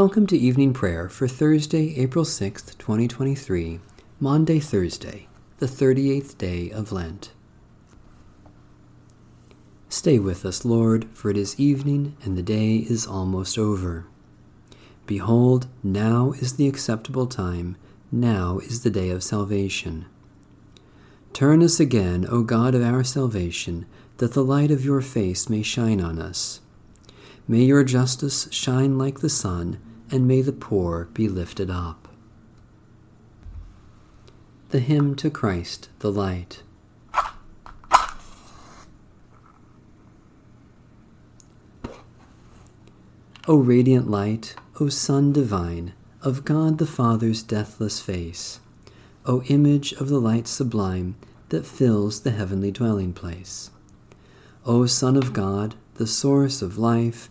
Welcome to evening prayer for Thursday, April 6th, 2023, Maundy Thursday, the 38th day of Lent. Stay with us, Lord, for it is evening and the day is almost over. Behold, now is the acceptable time, now is the day of salvation. Turn us again, O God of our salvation, that the light of your face may shine on us. May your justice shine like the sun, and may the poor be lifted up. The hymn to Christ the Light. O radiant light, O Sun divine, of God the Father's deathless face, O image of the light sublime that fills the heavenly dwelling place. O Son of God, the source of life,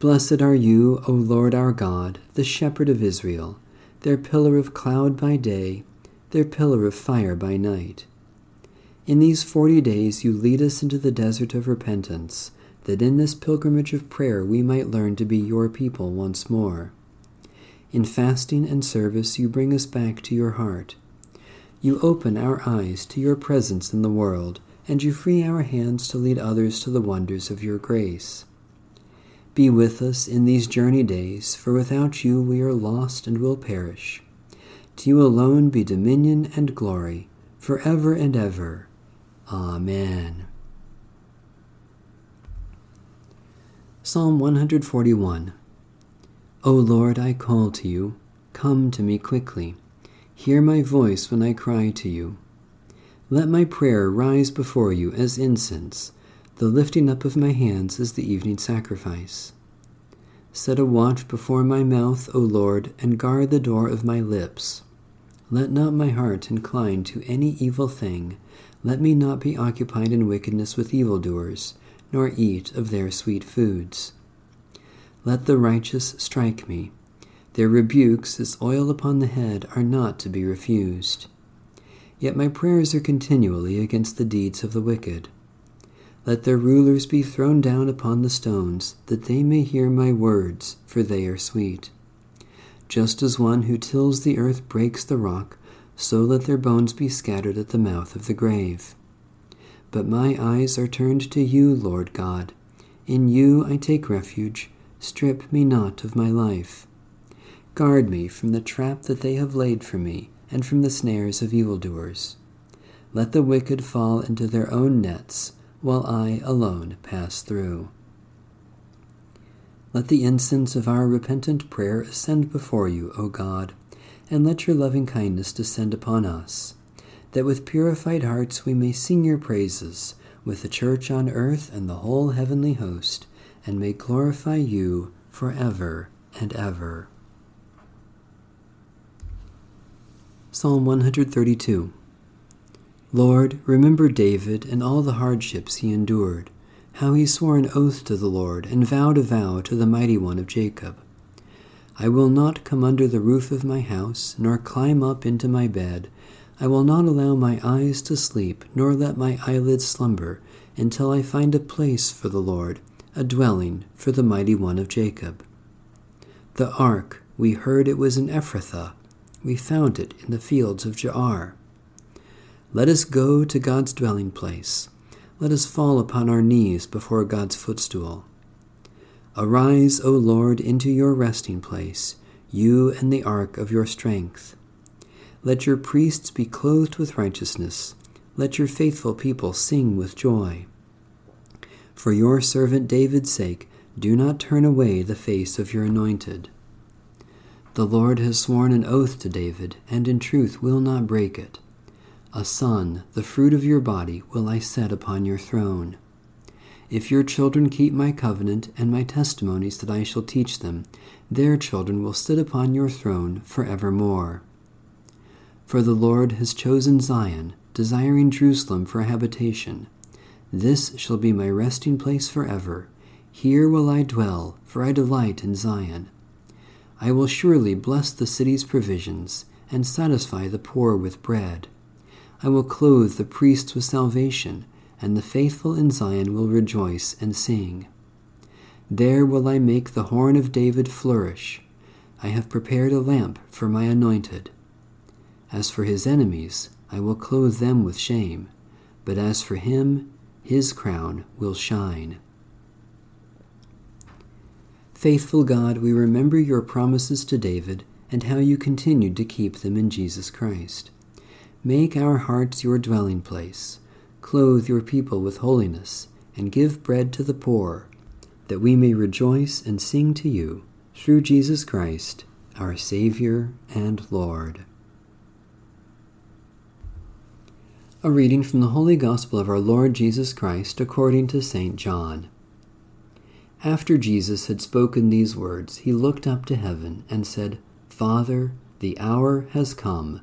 Blessed are you, O Lord our God, the shepherd of Israel, their pillar of cloud by day, their pillar of fire by night. In these forty days you lead us into the desert of repentance, that in this pilgrimage of prayer we might learn to be your people once more. In fasting and service you bring us back to your heart. You open our eyes to your presence in the world, and you free our hands to lead others to the wonders of your grace. Be with us in these journey days, for without you we are lost and will perish. To you alone be dominion and glory, for ever and ever. Amen. Psalm 141 O Lord, I call to you. Come to me quickly. Hear my voice when I cry to you. Let my prayer rise before you as incense the lifting up of my hands is the evening sacrifice. Set a watch before my mouth, O Lord, and guard the door of my lips. Let not my heart incline to any evil thing. Let me not be occupied in wickedness with evildoers, nor eat of their sweet foods. Let the righteous strike me. Their rebukes, as oil upon the head, are not to be refused. Yet my prayers are continually against the deeds of the wicked. Let their rulers be thrown down upon the stones, that they may hear my words, for they are sweet. Just as one who tills the earth breaks the rock, so let their bones be scattered at the mouth of the grave. But my eyes are turned to you, Lord God. In you I take refuge. Strip me not of my life. Guard me from the trap that they have laid for me, and from the snares of evildoers. Let the wicked fall into their own nets while I alone pass through. Let the incense of our repentant prayer ascend before you, O God, and let your loving kindness descend upon us, that with purified hearts we may sing your praises with the church on earth and the whole heavenly host, and may glorify you for ever and ever. Psalm 132 Lord, remember David and all the hardships he endured, how he swore an oath to the Lord and vowed a vow to the mighty one of Jacob. I will not come under the roof of my house, nor climb up into my bed. I will not allow my eyes to sleep, nor let my eyelids slumber, until I find a place for the Lord, a dwelling for the mighty one of Jacob. The ark, we heard it was in Ephrathah. We found it in the fields of Jaar. Let us go to God's dwelling place. Let us fall upon our knees before God's footstool. Arise, O Lord, into your resting place, you and the ark of your strength. Let your priests be clothed with righteousness. Let your faithful people sing with joy. For your servant David's sake, do not turn away the face of your anointed. The Lord has sworn an oath to David, and in truth will not break it. A son, the fruit of your body, will I set upon your throne. If your children keep my covenant and my testimonies that I shall teach them, their children will sit upon your throne for evermore. For the Lord has chosen Zion, desiring Jerusalem for a habitation. This shall be my resting place forever. Here will I dwell, for I delight in Zion. I will surely bless the city's provisions, and satisfy the poor with bread. I will clothe the priests with salvation, and the faithful in Zion will rejoice and sing. There will I make the horn of David flourish. I have prepared a lamp for my anointed. As for his enemies, I will clothe them with shame, but as for him, his crown will shine. Faithful God, we remember your promises to David and how you continued to keep them in Jesus Christ. Make our hearts your dwelling place, clothe your people with holiness, and give bread to the poor, that we may rejoice and sing to you through Jesus Christ, our Savior and Lord. A reading from the Holy Gospel of our Lord Jesus Christ according to St. John. After Jesus had spoken these words, he looked up to heaven and said, Father, the hour has come.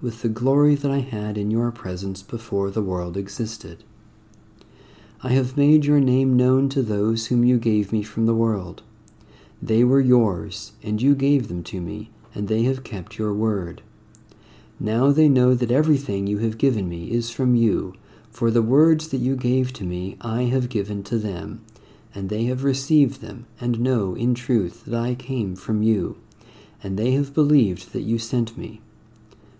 with the glory that I had in your presence before the world existed. I have made your name known to those whom you gave me from the world. They were yours, and you gave them to me, and they have kept your word. Now they know that everything you have given me is from you, for the words that you gave to me I have given to them, and they have received them, and know in truth that I came from you, and they have believed that you sent me.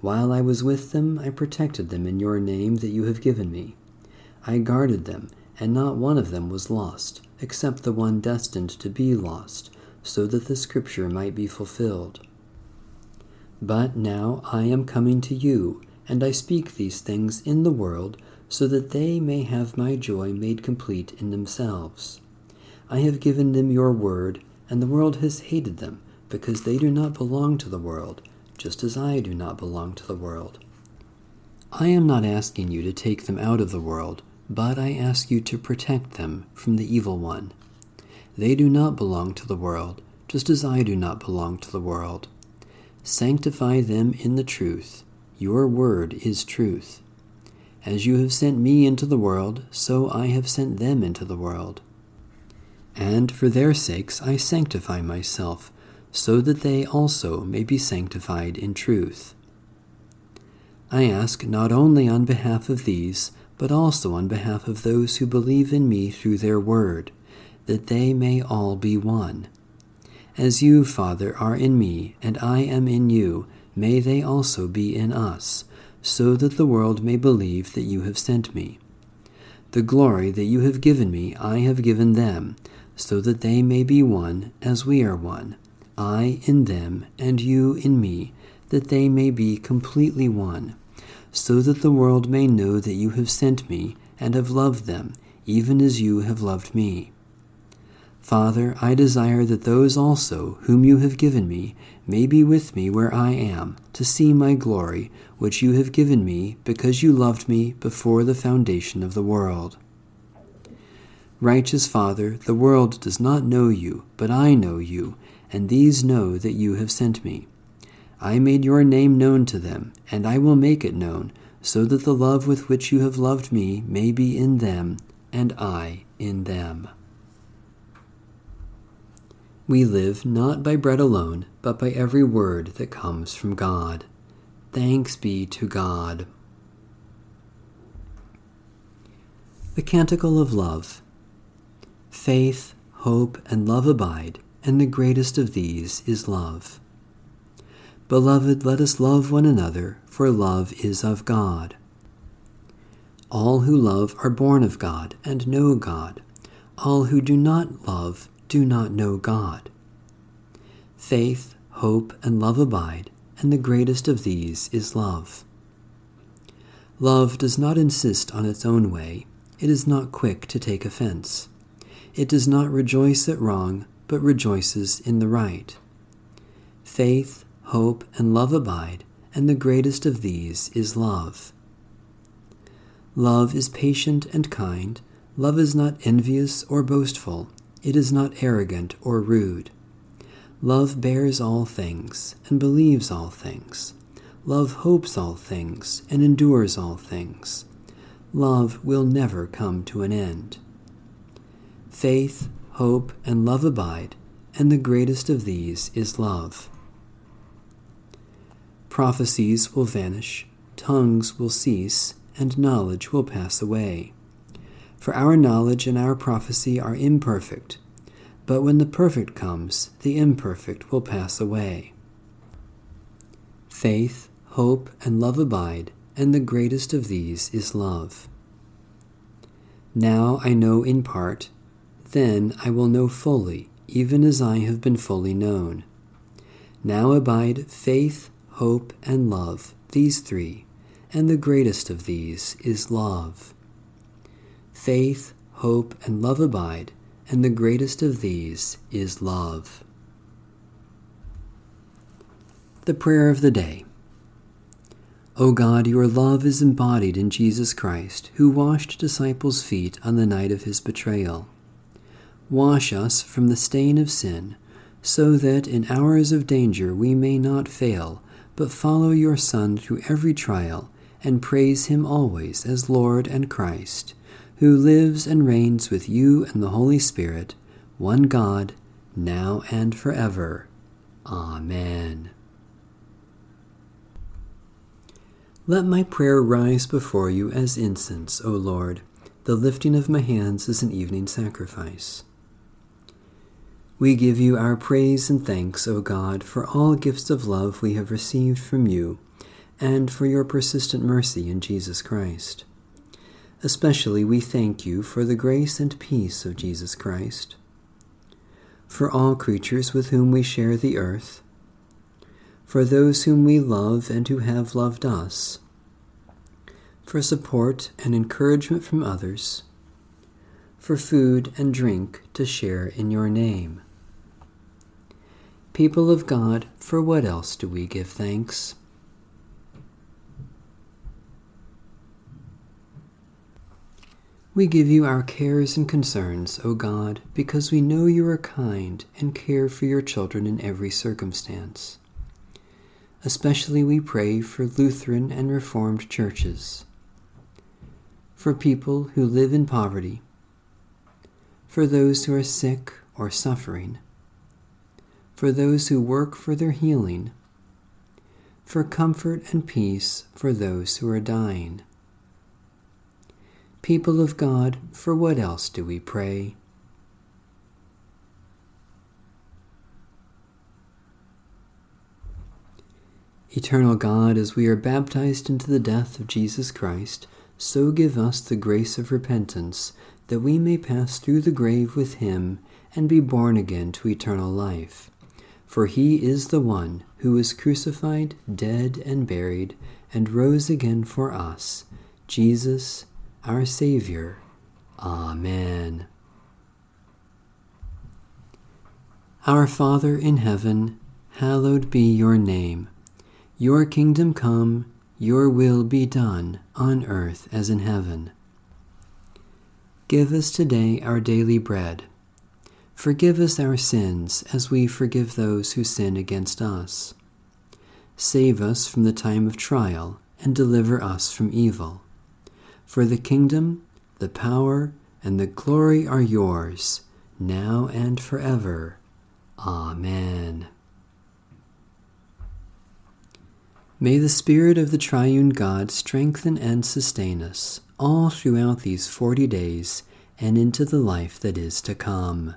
While I was with them, I protected them in your name that you have given me. I guarded them, and not one of them was lost, except the one destined to be lost, so that the Scripture might be fulfilled. But now I am coming to you, and I speak these things in the world, so that they may have my joy made complete in themselves. I have given them your word, and the world has hated them, because they do not belong to the world, just as I do not belong to the world. I am not asking you to take them out of the world, but I ask you to protect them from the evil one. They do not belong to the world, just as I do not belong to the world. Sanctify them in the truth. Your word is truth. As you have sent me into the world, so I have sent them into the world. And for their sakes I sanctify myself, so that they also may be sanctified in truth. I ask not only on behalf of these, but also on behalf of those who believe in me through their word, that they may all be one as you, Father, are in me, and I am in you, may they also be in us, so that the world may believe that you have sent me. The glory that you have given me I have given them, so that they may be one as we are one, I in them, and you in me, that they may be completely one, so that the world may know that you have sent me, and have loved them, even as you have loved me. Father, I desire that those also whom you have given me may be with me where I am, to see my glory, which you have given me because you loved me before the foundation of the world. Righteous Father, the world does not know you, but I know you, and these know that you have sent me. I made your name known to them, and I will make it known, so that the love with which you have loved me may be in them, and I in them. We live not by bread alone, but by every word that comes from God. Thanks be to God. The Canticle of Love. Faith, hope, and love abide, and the greatest of these is love. Beloved, let us love one another, for love is of God. All who love are born of God and know God. All who do not love do not know God. Faith, hope, and love abide, and the greatest of these is love. Love does not insist on its own way, it is not quick to take offense. It does not rejoice at wrong, but rejoices in the right. Faith, hope, and love abide, and the greatest of these is love. Love is patient and kind. Love is not envious or boastful. It is not arrogant or rude. Love bears all things and believes all things. Love hopes all things and endures all things. Love will never come to an end. Faith, hope, and love abide, and the greatest of these is love. Prophecies will vanish, tongues will cease, and knowledge will pass away. For our knowledge and our prophecy are imperfect, but when the perfect comes, the imperfect will pass away. Faith, hope, and love abide, and the greatest of these is love. Now I know in part, then I will know fully, even as I have been fully known. Now abide faith, hope, and love, these three and the greatest of these is love. Faith, hope, and love abide, and the greatest of these is love. The Prayer of the Day. O God, your love is embodied in Jesus Christ, who washed disciples' feet on the night of his betrayal. Wash us from the stain of sin, so that in hours of danger we may not fail, but follow your Son through every trial and praise him always as Lord and Christ, who lives and reigns with you and the Holy Spirit, one God, now and forever. Amen. Let my prayer rise before you as incense, O Lord. The lifting of my hands is an evening sacrifice. We give you our praise and thanks, O God, for all gifts of love we have received from you and for your persistent mercy in Jesus Christ. Especially we thank you for the grace and peace of Jesus Christ, for all creatures with whom we share the earth, for those whom we love and who have loved us, for support and encouragement from others, for food and drink to share in your name. People of God, for what else do we give thanks? We give you our cares and concerns, O God, because we know you are kind and care for your children in every circumstance. Especially we pray for Lutheran and Reformed churches, for people who live in poverty, for those who are sick or suffering, for those who work for their healing, for comfort and peace for those who are dying People of God, for what else do we pray? Eternal God, as we are baptized into the death of Jesus Christ, so give us the grace of repentance, that we may pass through the grave with him and be born again to eternal life. For he is the one who was crucified, dead, and buried, and rose again for us, Jesus, our Savior. Amen. Our Father in heaven, hallowed be your name. Your kingdom come, your will be done, on earth as in heaven. Give us today our daily bread. Forgive us our sins as we forgive those who sin against us. Save us from the time of trial and deliver us from evil. For the kingdom, the power, and the glory are yours, now and forever. Amen. May the Spirit of the Triune God strengthen and sustain us all throughout these forty days and into the life that is to come.